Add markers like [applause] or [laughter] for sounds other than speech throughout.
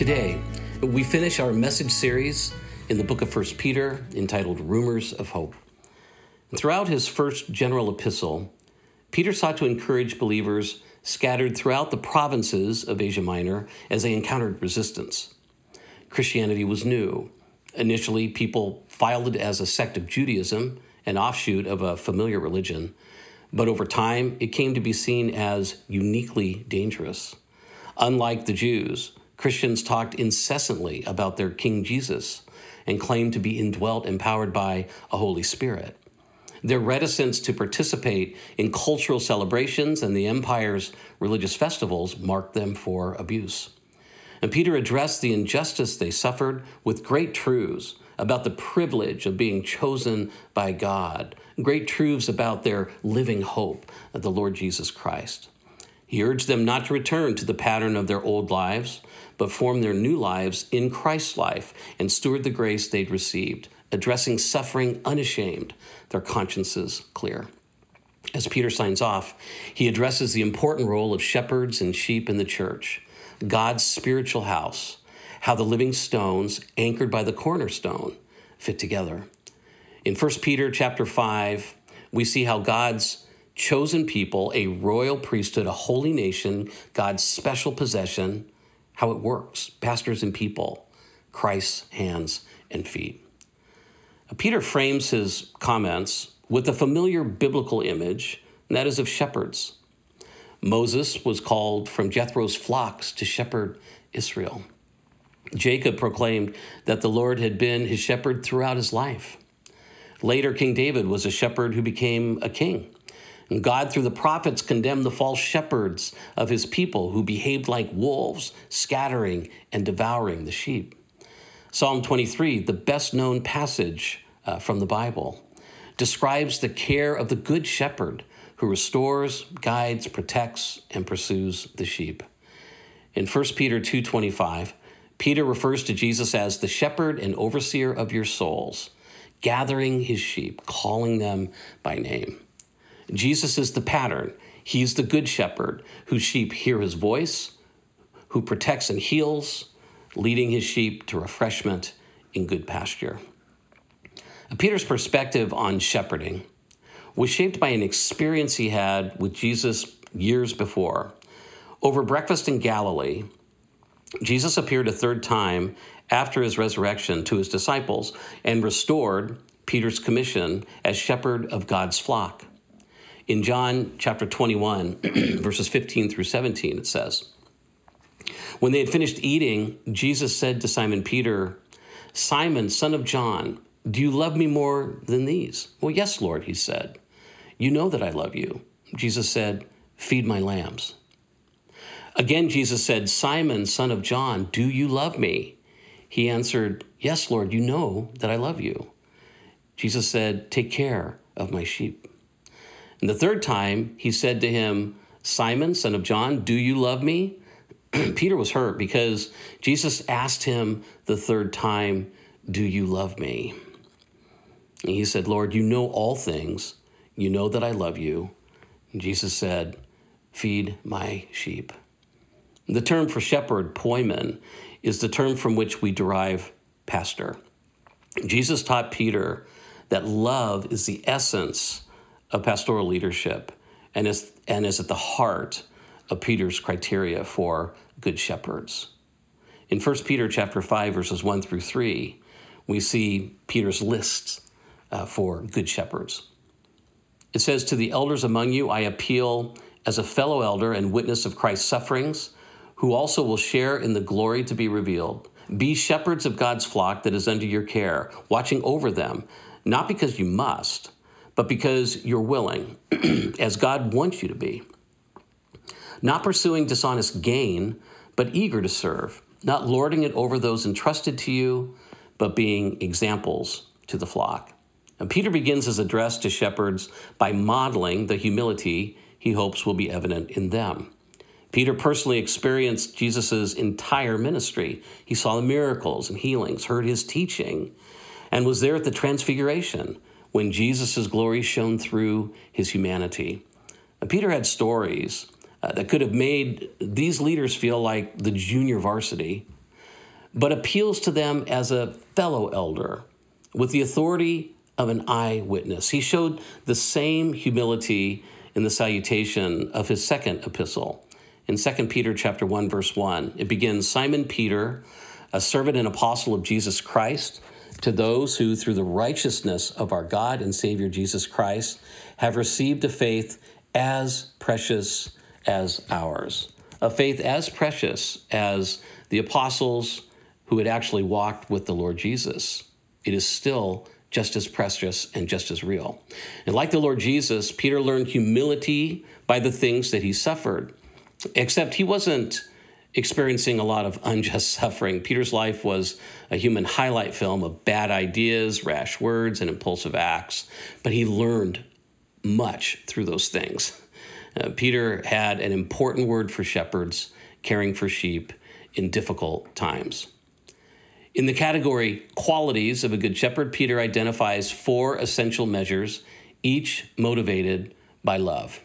Today, we finish our message series in the book of 1 Peter entitled Rumors of Hope. Throughout his first general epistle, Peter sought to encourage believers scattered throughout the provinces of Asia Minor as they encountered resistance. Christianity was new. Initially, people filed it as a sect of Judaism, an offshoot of a familiar religion, but over time, it came to be seen as uniquely dangerous. Unlike the Jews, Christians talked incessantly about their King Jesus and claimed to be indwelt, and empowered by a Holy Spirit. Their reticence to participate in cultural celebrations and the empire's religious festivals marked them for abuse. And Peter addressed the injustice they suffered with great truths about the privilege of being chosen by God, great truths about their living hope of the Lord Jesus Christ. He urged them not to return to the pattern of their old lives, but form their new lives in Christ's life and steward the grace they'd received, addressing suffering unashamed, their consciences clear. As Peter signs off, he addresses the important role of shepherds and sheep in the church, God's spiritual house, how the living stones, anchored by the cornerstone, fit together. In 1 Peter chapter 5, we see how God's chosen people, a royal priesthood, a holy nation, God's special possession, how it works, pastors and people, Christ's hands and feet. Peter frames his comments with a familiar biblical image, and that is of shepherds. Moses was called from Jethro's flocks to shepherd Israel. Jacob proclaimed that the Lord had been his shepherd throughout his life. Later, King David was a shepherd who became a king. God, through the prophets, condemned the false shepherds of his people who behaved like wolves, scattering and devouring the sheep. Psalm 23, the best known passage uh, from the Bible, describes the care of the good shepherd who restores, guides, protects, and pursues the sheep. In 1 Peter 2:25, Peter refers to Jesus as the shepherd and overseer of your souls, gathering his sheep, calling them by name. Jesus is the pattern. He's the good shepherd whose sheep hear his voice, who protects and heals, leading his sheep to refreshment in good pasture. Peter's perspective on shepherding was shaped by an experience he had with Jesus years before. Over breakfast in Galilee, Jesus appeared a third time after his resurrection to his disciples and restored Peter's commission as shepherd of God's flock. In John chapter 21, [clears throat] verses 15 through 17, it says, When they had finished eating, Jesus said to Simon Peter, Simon, son of John, do you love me more than these? Well, yes, Lord, he said. You know that I love you. Jesus said, Feed my lambs. Again, Jesus said, Simon, son of John, do you love me? He answered, Yes, Lord, you know that I love you. Jesus said, Take care of my sheep. And the third time he said to him, Simon, son of John, do you love me? [clears throat] Peter was hurt because Jesus asked him the third time, Do you love me? And he said, Lord, you know all things. You know that I love you. And Jesus said, Feed my sheep. The term for shepherd, poimen, is the term from which we derive pastor. Jesus taught Peter that love is the essence of pastoral leadership and is, and is at the heart of Peter's criteria for good shepherds. In 1 Peter chapter 5 verses 1 through 3, we see Peter's lists uh, for good shepherds. It says, To the elders among you, I appeal as a fellow elder and witness of Christ's sufferings, who also will share in the glory to be revealed. Be shepherds of God's flock that is under your care, watching over them, not because you must but because you're willing, [clears throat] as God wants you to be. Not pursuing dishonest gain, but eager to serve, not lording it over those entrusted to you, but being examples to the flock. And Peter begins his address to shepherds by modeling the humility he hopes will be evident in them. Peter personally experienced Jesus' entire ministry. He saw the miracles and healings, heard his teaching, and was there at the transfiguration when Jesus' glory shone through his humanity. Peter had stories uh, that could have made these leaders feel like the junior varsity, but appeals to them as a fellow elder with the authority of an eyewitness. He showed the same humility in the salutation of his second epistle. In 2 Peter chapter 1 verse 1, it begins Simon Peter, a servant and apostle of Jesus Christ, to those who through the righteousness of our God and Savior Jesus Christ have received a faith as precious as ours. A faith as precious as the apostles who had actually walked with the Lord Jesus. It is still just as precious and just as real. And like the Lord Jesus, Peter learned humility by the things that he suffered, except he wasn't experiencing a lot of [laughs] unjust suffering. Peter's life was a human highlight film of bad ideas, rash words, and impulsive acts, but he learned much through those things. Uh, Peter had an important word for shepherds caring for sheep in difficult times. In the category qualities of a good shepherd, Peter identifies four essential measures, each motivated by love.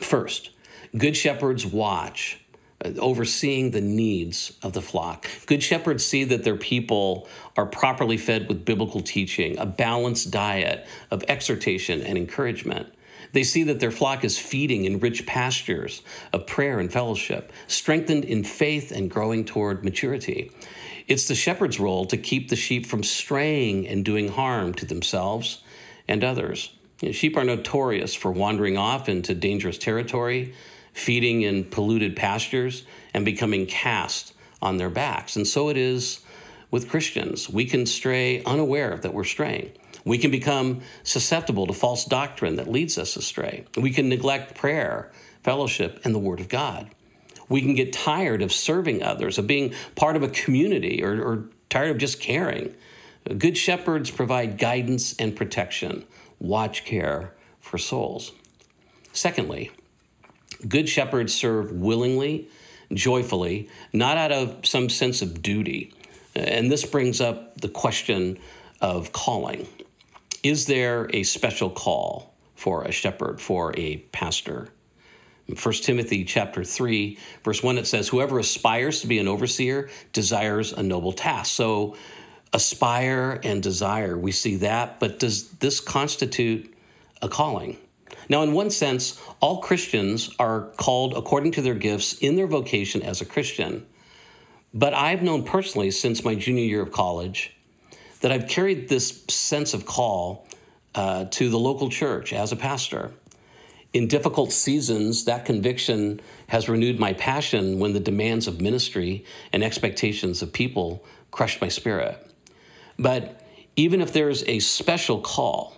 First, good shepherds watch, overseeing the needs of the flock. Good shepherds see that their people are properly fed with biblical teaching, a balanced diet of exhortation and encouragement. They see that their flock is feeding in rich pastures of prayer and fellowship, strengthened in faith and growing toward maturity. It's the shepherd's role to keep the sheep from straying and doing harm to themselves and others. You know, sheep are notorious for wandering off into dangerous territory, feeding in polluted pastures, and becoming cast on their backs. And so it is with Christians. We can stray unaware that we're straying. We can become susceptible to false doctrine that leads us astray. We can neglect prayer, fellowship, and the Word of God. We can get tired of serving others, of being part of a community, or, or tired of just caring. Good shepherds provide guidance and protection, watch care for souls. Secondly, good shepherds serve willingly, joyfully, not out of some sense of duty. And this brings up the question of calling. Is there a special call for a shepherd, for a pastor? 1 Timothy chapter 3 verse 1 it says whoever aspires to be an overseer desires a noble task. So aspire and desire we see that but does this constitute a calling? Now in one sense all Christians are called according to their gifts in their vocation as a Christian. But I've known personally since my junior year of college that I've carried this sense of call uh, to the local church as a pastor. In difficult seasons, that conviction has renewed my passion when the demands of ministry and expectations of people crushed my spirit. But even if there's a special call,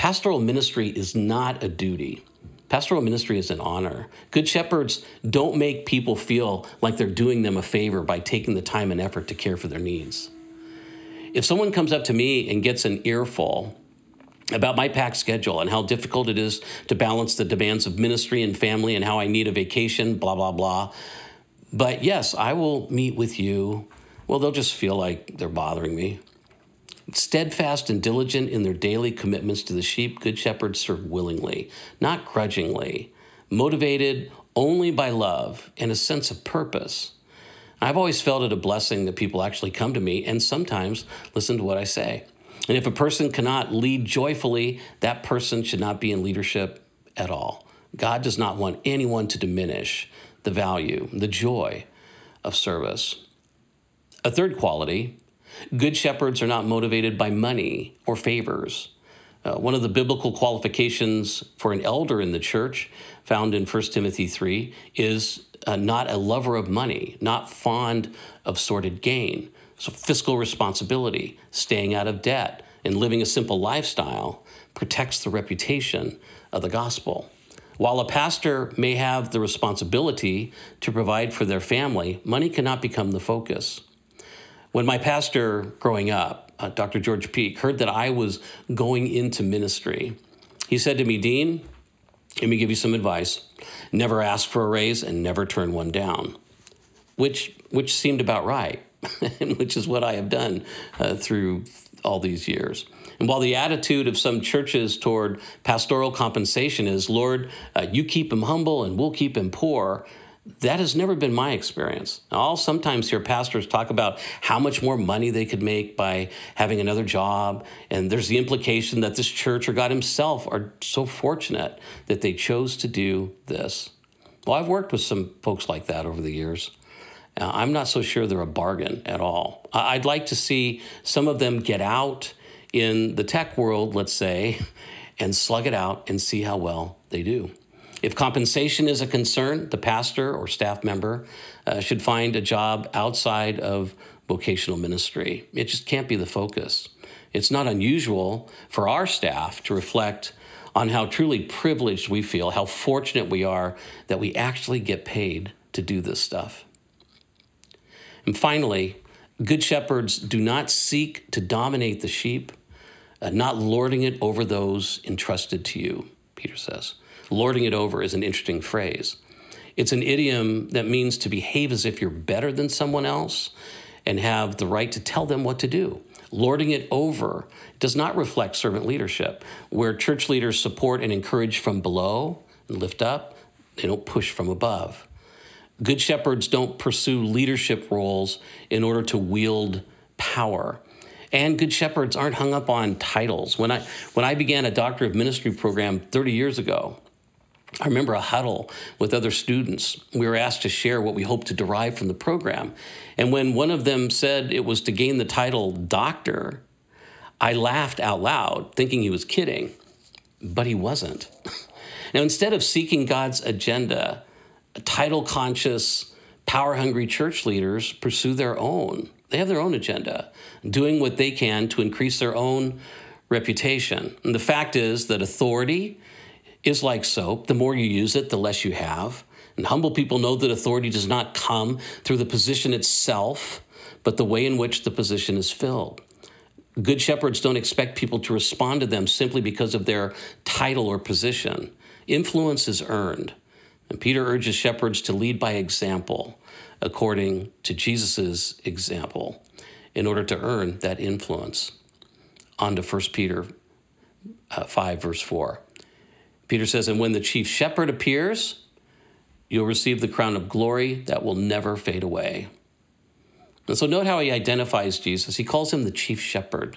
pastoral ministry is not a duty. Pastoral ministry is an honor. Good shepherds don't make people feel like they're doing them a favor by taking the time and effort to care for their needs. If someone comes up to me and gets an earful about my packed schedule and how difficult it is to balance the demands of ministry and family and how I need a vacation, blah, blah, blah. But yes, I will meet with you. Well, they'll just feel like they're bothering me. Steadfast and diligent in their daily commitments to the sheep, good shepherds serve willingly, not grudgingly, motivated only by love and a sense of purpose. I've always felt it a blessing that people actually come to me and sometimes listen to what I say. And if a person cannot lead joyfully, that person should not be in leadership at all. God does not want anyone to diminish the value, the joy of service. A third quality good shepherds are not motivated by money or favors. Uh, one of the biblical qualifications for an elder in the church, found in 1 Timothy 3, is uh, not a lover of money, not fond of sordid gain. So, fiscal responsibility, staying out of debt, and living a simple lifestyle protects the reputation of the gospel. While a pastor may have the responsibility to provide for their family, money cannot become the focus. When my pastor growing up, uh, Dr. George Peak, heard that I was going into ministry, he said to me, Dean, let me give you some advice. Never ask for a raise and never turn one down, which, which seemed about right. [laughs] which is what I have done uh, through all these years. And while the attitude of some churches toward pastoral compensation is, Lord, uh, you keep him humble and we'll keep him poor, That has never been my experience. I'll sometimes hear pastors talk about how much more money they could make by having another job. And there's the implication that this church or God Himself are so fortunate that they chose to do this. Well, I've worked with some folks like that over the years. Uh, I'm not so sure they're a bargain at all. I'd like to see some of them get out in the tech world, let's say, [laughs] and slug it out and see how well they do. If compensation is a concern, the pastor or staff member uh, should find a job outside of vocational ministry. It just can't be the focus. It's not unusual for our staff to reflect on how truly privileged we feel, how fortunate we are that we actually get paid to do this stuff. And finally, good shepherds do not seek to dominate the sheep, uh, not lording it over those entrusted to you, Peter says. Lording it over is an interesting phrase. It's an idiom that means to behave as if you're better than someone else and have the right to tell them what to do. Lording it over does not reflect servant leadership, where church leaders support and encourage from below and lift up, they don't push from above. Good shepherds don't pursue leadership roles in order to wield power. And good shepherds aren't hung up on titles. When I, when I began a Doctor of Ministry program 30 years ago, I remember a huddle with other students. We were asked to share what we hoped to derive from the program. And when one of them said it was to gain the title doctor, I laughed out loud, thinking he was kidding, but he wasn't. [laughs] now, instead of seeking God's agenda, title conscious, power hungry church leaders pursue their own. They have their own agenda, doing what they can to increase their own reputation. And the fact is that authority is like soap. The more you use it, the less you have. And humble people know that authority does not come through the position itself, but the way in which the position is filled. Good shepherds don't expect people to respond to them simply because of their title or position. Influence is earned. And Peter urges shepherds to lead by example, according to Jesus' example, in order to earn that influence. On to 1 Peter uh, 5, verse 4. Peter says, And when the chief shepherd appears, you'll receive the crown of glory that will never fade away. And so note how he identifies Jesus. He calls him the chief shepherd.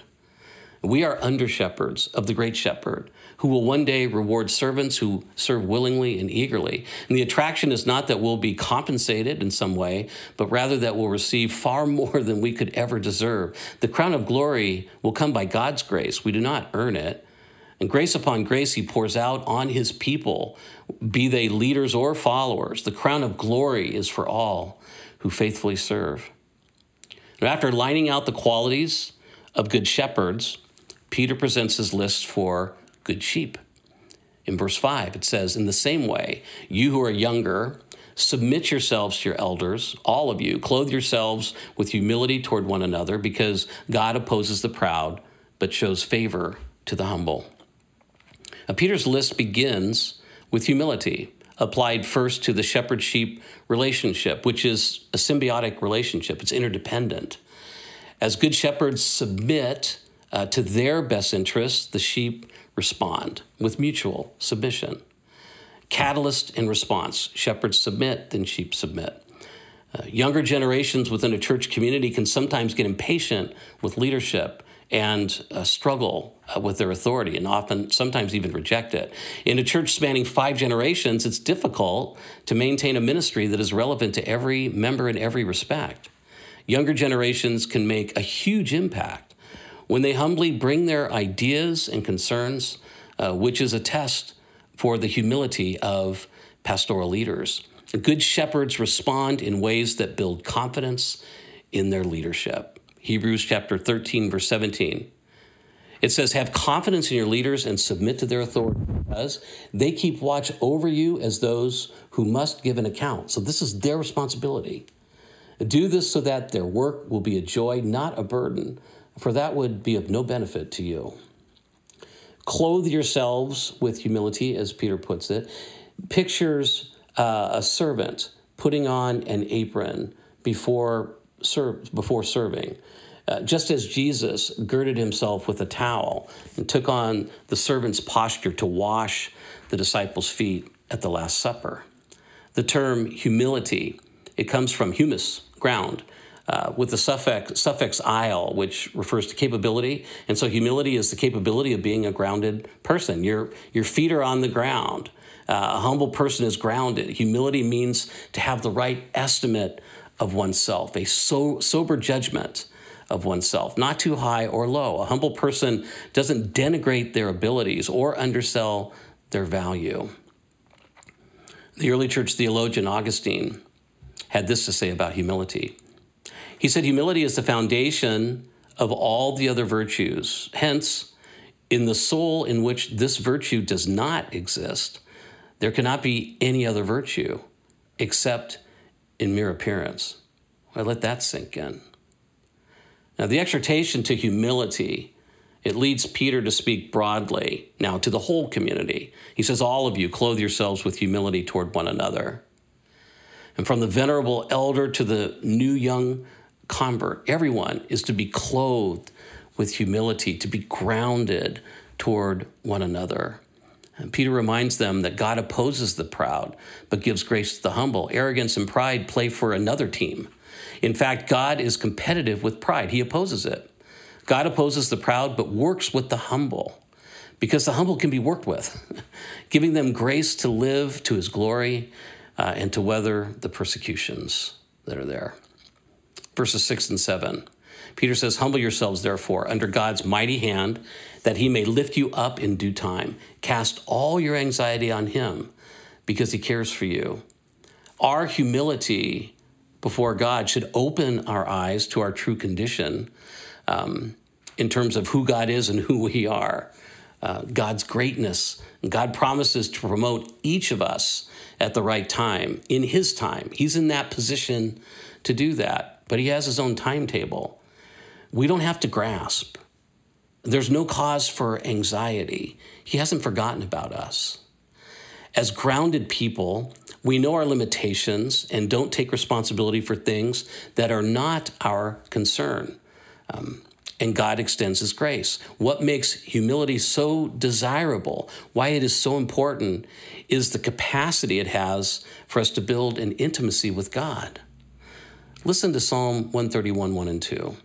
We are under shepherds of the great shepherd who will one day reward servants who serve willingly and eagerly. And the attraction is not that we'll be compensated in some way, but rather that we'll receive far [laughs] more than we could ever deserve. The crown of glory will come by God's grace. We do not earn it. And grace upon grace, he pours out on his people, be they leaders or followers. The crown of glory is for all who faithfully serve. And after lining out the qualities of good shepherds, Peter presents his list for good sheep. In verse 5, it says, In the same way, you who are younger, submit yourselves to your elders, all of you. Clothe yourselves with humility toward one another, because God opposes the proud, but shows favor to the humble. Now, Peter's list begins with humility, applied first to the shepherd sheep relationship, which is a symbiotic relationship, it's interdependent. As good shepherds submit uh, to their best interests, the sheep respond with mutual submission. Catalyst and response shepherds submit, then sheep submit. Uh, younger generations within a church community can sometimes get impatient with leadership and uh, struggle uh, with their authority and often sometimes even reject it. In a church spanning five generations, it's difficult to maintain a ministry that is relevant to every member in every respect. Younger generations can make a huge impact when they humbly bring their ideas and concerns, uh, which is a test for the humility of pastoral leaders. Good shepherds respond in ways that build confidence in their leadership. Hebrews chapter 13, verse 17. It says, Have confidence in your leaders and submit to their authority because they keep watch over you as those who must give an account. So this is their responsibility. Do this so that their work will be a joy, not a burden, for that would be of no benefit to you. Clothe yourselves with humility, as Peter puts it, pictures uh, a servant putting on an apron before serve, before serving. Uh, just as Jesus girded himself with a towel and took on the servant's posture to wash the disciples' feet at the Last Supper. The term humility, it comes from humus, ground, uh, with the suffix, suffix "il," which refers to capability. And so humility is the capability of being a grounded person. Your, your feet are on the ground. Uh, a humble person is grounded. Humility means to have the right estimate of oneself, a so, sober judgment of oneself, not too high or low. A humble person doesn't denigrate their abilities or undersell their value. The early church theologian Augustine had this to say about humility. He said, Humility is the foundation of all the other virtues. Hence, in the soul in which this virtue does not exist, there cannot be any other virtue except in mere appearance. I let that sink in. Now, the exhortation to humility, it leads Peter to speak broadly now to the whole community. He says, All of you, clothe yourselves with humility toward one another. And from the venerable elder to the new young convert, everyone is to be clothed with humility, to be grounded toward one another. And Peter reminds them that God opposes the proud, but gives grace to the humble. Arrogance and pride play for another team. In fact, God is competitive with pride, He opposes it. God opposes the proud, but works with the humble because the humble can be worked with, [laughs] giving them grace to live to His glory uh, and to weather the persecutions that are there. Verses 6 and 7. Peter says, Humble yourselves, therefore, under God's mighty hand, that he may lift you up in due time. Cast all your anxiety on him, because he cares for you. Our humility before God should open our eyes to our true condition um, in terms of who God is and who we are. Uh, God's greatness. God promises to promote each of us at the right time, in His time. He's in that position to do that, but He has His own timetable. We don't have to grasp. There's no cause for anxiety. He hasn't forgotten about us. As grounded people, we know our limitations and don't take responsibility for things that are not our concern. Um, and God extends His grace. What makes humility so desirable, why it is so important, is the capacity it has for us to build an intimacy with God. Listen to Psalm 131, 1 and 2.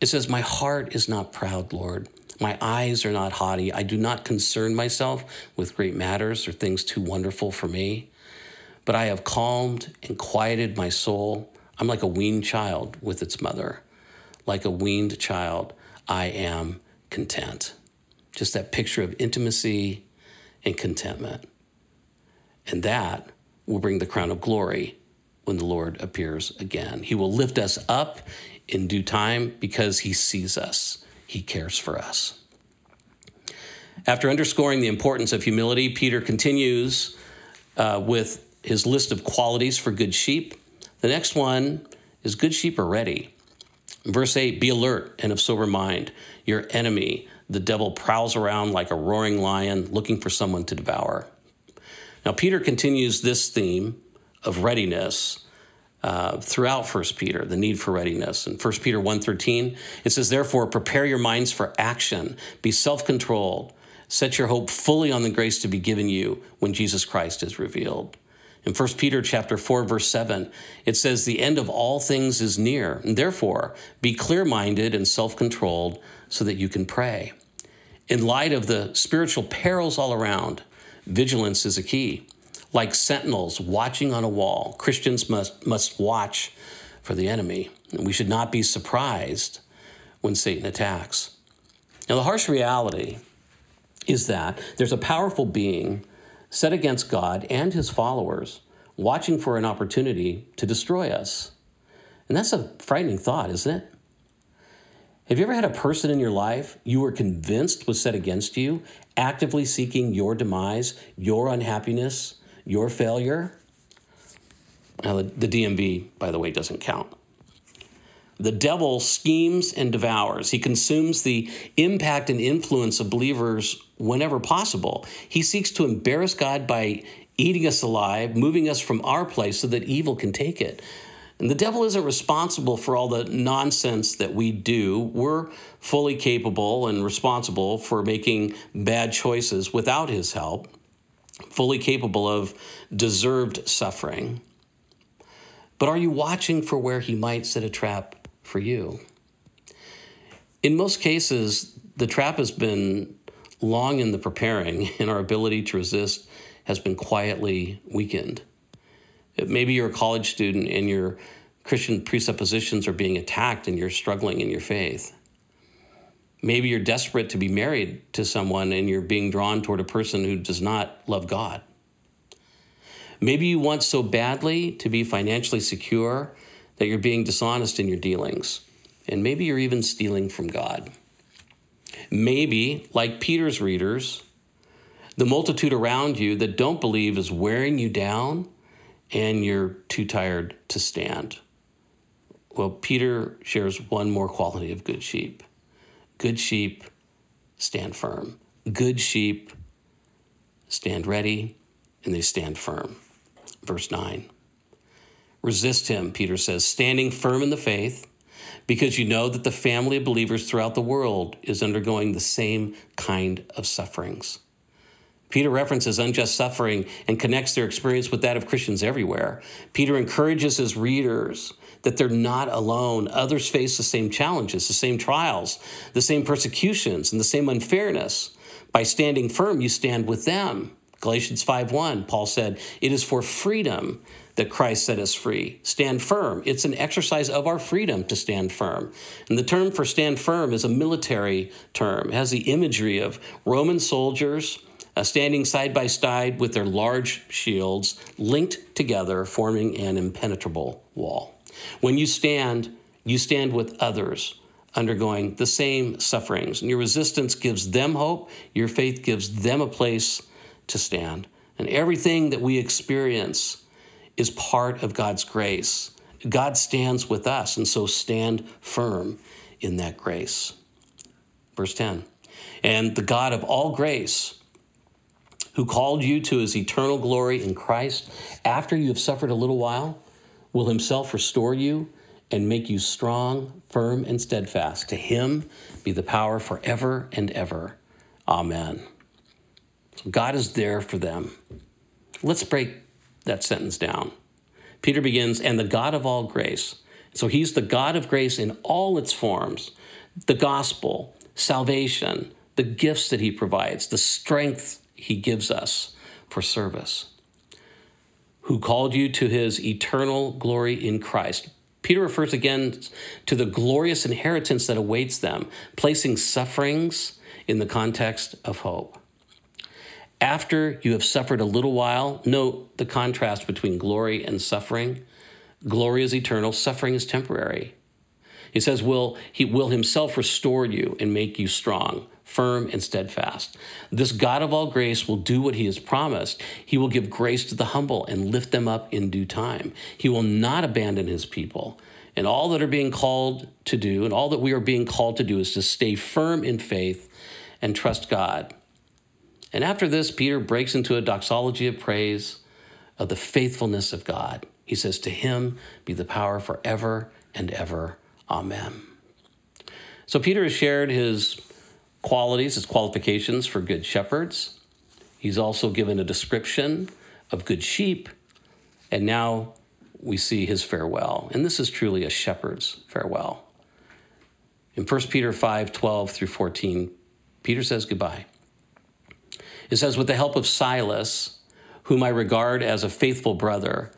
It says, My heart is not proud, Lord. My eyes are not haughty. I do not concern myself with great matters or things too wonderful for me. But I have calmed and quieted my soul. I'm like a weaned child with its mother. Like a weaned child, I am content. Just that picture of intimacy and contentment. And that will bring the crown of glory when the Lord appears again. He will lift us up in due time because he sees us. He cares for us. After underscoring the importance of humility, Peter continues uh, with his list of qualities for good sheep. The next one is good sheep are ready. Verse 8 Be alert and of sober mind. Your enemy, the devil, prowls around like a roaring lion looking for someone to devour. Now, Peter continues this theme of readiness uh, throughout First Peter, the need for readiness. In First Peter 1.13, it says, Therefore, prepare your minds for action. Be self-controlled. Set your hope fully on the grace to be given you when Jesus Christ is revealed. In 1 Peter chapter 4 verse 7, it says the end of all things is near. And therefore, be clear-minded and self-controlled so that you can pray. In light of the spiritual perils all around, vigilance is a key like sentinels watching on a wall. Christians must, must watch for the enemy. And we should not be surprised when Satan attacks. Now, the harsh reality is that there's a powerful being set against God and his followers, watching for an opportunity to destroy us. And that's a frightening thought, isn't it? Have you ever had a person in your life you were convinced was set against you, actively seeking your demise, your unhappiness, your failure. Now, the, DMV, by the way, doesn't count. The devil schemes and devours. He consumes the impact and influence of believers whenever possible. He seeks to embarrass God by eating us alive, moving us from our place so that evil can take it. And the devil isn't responsible for all the nonsense that we do. We're fully capable and responsible for making bad choices without his help. Fully capable of deserved suffering. But are you watching for where he might set a trap for you? In most cases, the trap has been long in the preparing, [laughs] and our ability to resist has been quietly weakened. Maybe you're a college student and your Christian presuppositions are being attacked and you're struggling in your faith. Maybe you're desperate to be married to someone and you're being drawn toward a person who does not love God. Maybe you want so badly to be financially secure that you're being dishonest in your dealings. And maybe you're even stealing from God. Maybe, like Peter's readers, the multitude around you that don't believe is wearing you down and you're too tired to stand. Well, Peter shares one more quality of good sheep good sheep stand firm, good sheep stand ready, and they stand firm. Verse 9. Resist him, Peter says, standing firm in the faith, because you know that the family of believers throughout the world is undergoing the same kind of sufferings. Peter references unjust suffering and connects their experience with that of Christians everywhere. Peter encourages his readers that they're not alone. Others face the same challenges, the same trials, the same persecutions, and the same unfairness. By standing firm, you stand with them. Galatians 5:1, Paul said, "It is for freedom that Christ set us free. Stand firm. It's an exercise of our freedom to stand firm. And the term for stand firm is a military term. It has the imagery of Roman soldiers uh, standing side by side with their large shields linked together, forming an impenetrable wall. When you stand, you stand with others undergoing the same sufferings, and your resistance gives them hope, your faith gives them a place to stand. And everything that we experience is part of God's grace. God stands with us, and so stand firm in that grace. Verse 10 And the God of all grace, who called you to his eternal glory in Christ, after you have suffered a little while, will himself restore you and make you strong, firm, and steadfast. To him be the power forever and ever. Amen. So God is there for them. Let's break that sentence down. Peter begins, and the God of all grace. So he's the God of grace in all its forms the gospel, salvation, the gifts that he provides, the strength he gives us for service. Who called you to his eternal glory in Christ. Peter refers again to the glorious inheritance that awaits them, placing sufferings in the context of hope. After you have suffered a little while, note the contrast between glory and suffering. Glory is eternal, suffering is temporary. He says, will, He will Himself restore you and make you strong, firm, and steadfast. This God of all grace will do what He has promised. He will give grace to the humble and lift them up in due time. He will not abandon His people. And all that are being called to do, and all that we are being called to do, is to stay firm in faith and trust God. And after this, Peter breaks into a doxology of praise of the faithfulness of God. He says, To him be the power forever and ever. Amen. So Peter has shared his qualities, his qualifications for good shepherds. He's also given a description of good sheep. And now we see his farewell. And this is truly a shepherd's farewell. In 1 Peter 5 12 through 14, Peter says goodbye. It says, With the help of Silas, whom I regard as a faithful brother,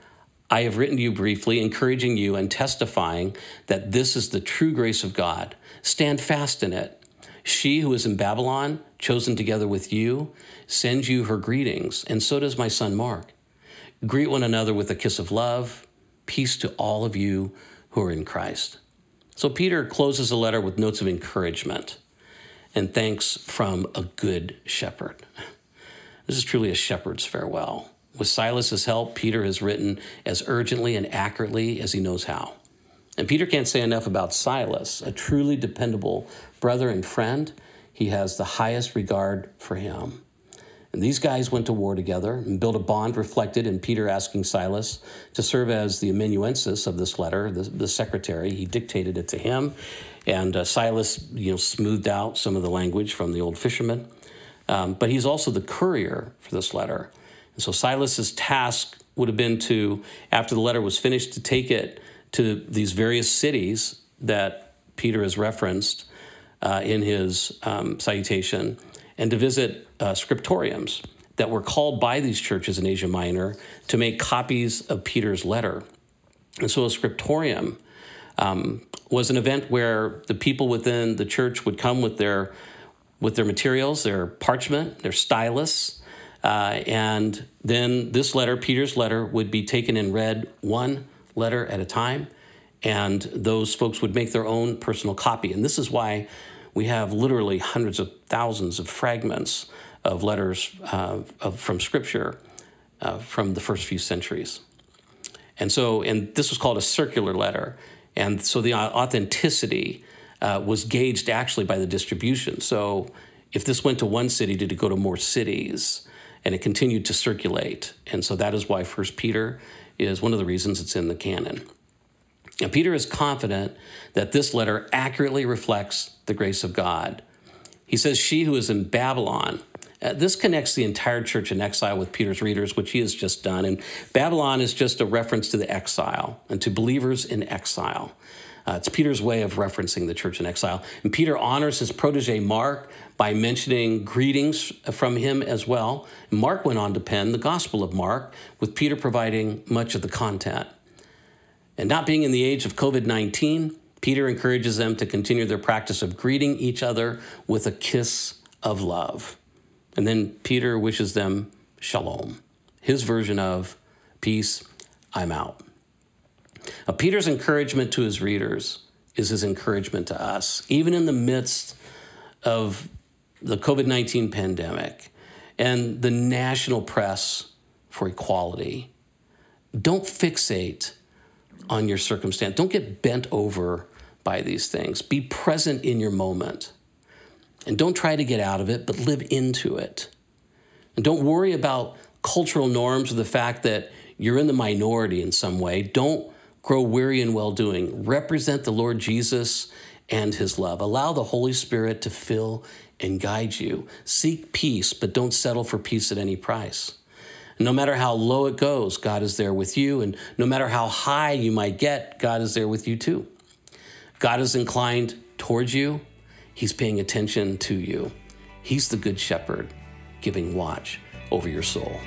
I have written to you briefly, encouraging you and testifying that this is the true grace of God. Stand fast in it. She who is in Babylon, chosen together with you, sends you her greetings, and so does my son Mark. Greet one another with a kiss of love. Peace to all of you who are in Christ. So Peter closes the letter with notes of encouragement and thanks from a good shepherd. This is truly a shepherd's farewell. With Silas's help, Peter has written as urgently and accurately as he knows how. And Peter can't say enough about Silas, a truly dependable brother and friend. He has the highest regard for him. And these guys went to war together and built a bond reflected in Peter asking Silas to serve as the amanuensis of this letter, the, the secretary. He dictated it to him. And uh, Silas, you know, smoothed out some of the language from the old fisherman. Um, but he's also the courier for this letter. And so Silas's task would have been to, after the letter was finished, to take it to these various cities that Peter has referenced uh, in his um, salutation and to visit uh, scriptoriums that were called by these churches in Asia Minor to make copies of Peter's letter. And so a scriptorium um, was an event where the people within the church would come with their with their materials, their parchment, their stylus, uh, and then this letter, Peter's letter, would be taken and read one letter at a time, and those folks would make their own personal copy. And this is why we have literally hundreds of thousands of fragments of letters uh, of, from Scripture uh, from the first few centuries. And so, and this was called a circular letter. And so the authenticity uh, was gauged actually by the distribution. So if this went to one city, did it go to more cities? And it continued to circulate. And so that is why First Peter is one of the reasons it's in the canon. Now, Peter is confident that this letter accurately reflects the grace of God. He says, She who is in Babylon, uh, this connects the entire church in exile with Peter's readers, which he has just done. And Babylon is just a reference to the exile and to believers in exile. Uh, it's Peter's way of referencing the church in exile. And Peter honors his protege Mark by mentioning greetings from him as well. Mark went on to pen the Gospel of Mark, with Peter providing much of the content. And not being in the age of COVID 19, Peter encourages them to continue their practice of greeting each other with a kiss of love. And then Peter wishes them shalom, his version of peace, I'm out. Now, Peter's encouragement to his readers is his encouragement to us, even in the midst of the COVID 19 pandemic and the national press for equality. Don't fixate on your circumstance. Don't get bent over by these things. Be present in your moment. And don't try to get out of it, but live into it. And don't worry about cultural norms or the fact that you're in the minority in some way. Don't grow weary in well doing. Represent the Lord Jesus and his love. Allow the Holy Spirit to fill and guide you. Seek peace, but don't settle for peace at any price. no matter how low it goes, God is there with you. And no matter how high you might get, God is there with you too. God is inclined towards you He's paying attention to you. He's the good shepherd, giving watch over your soul.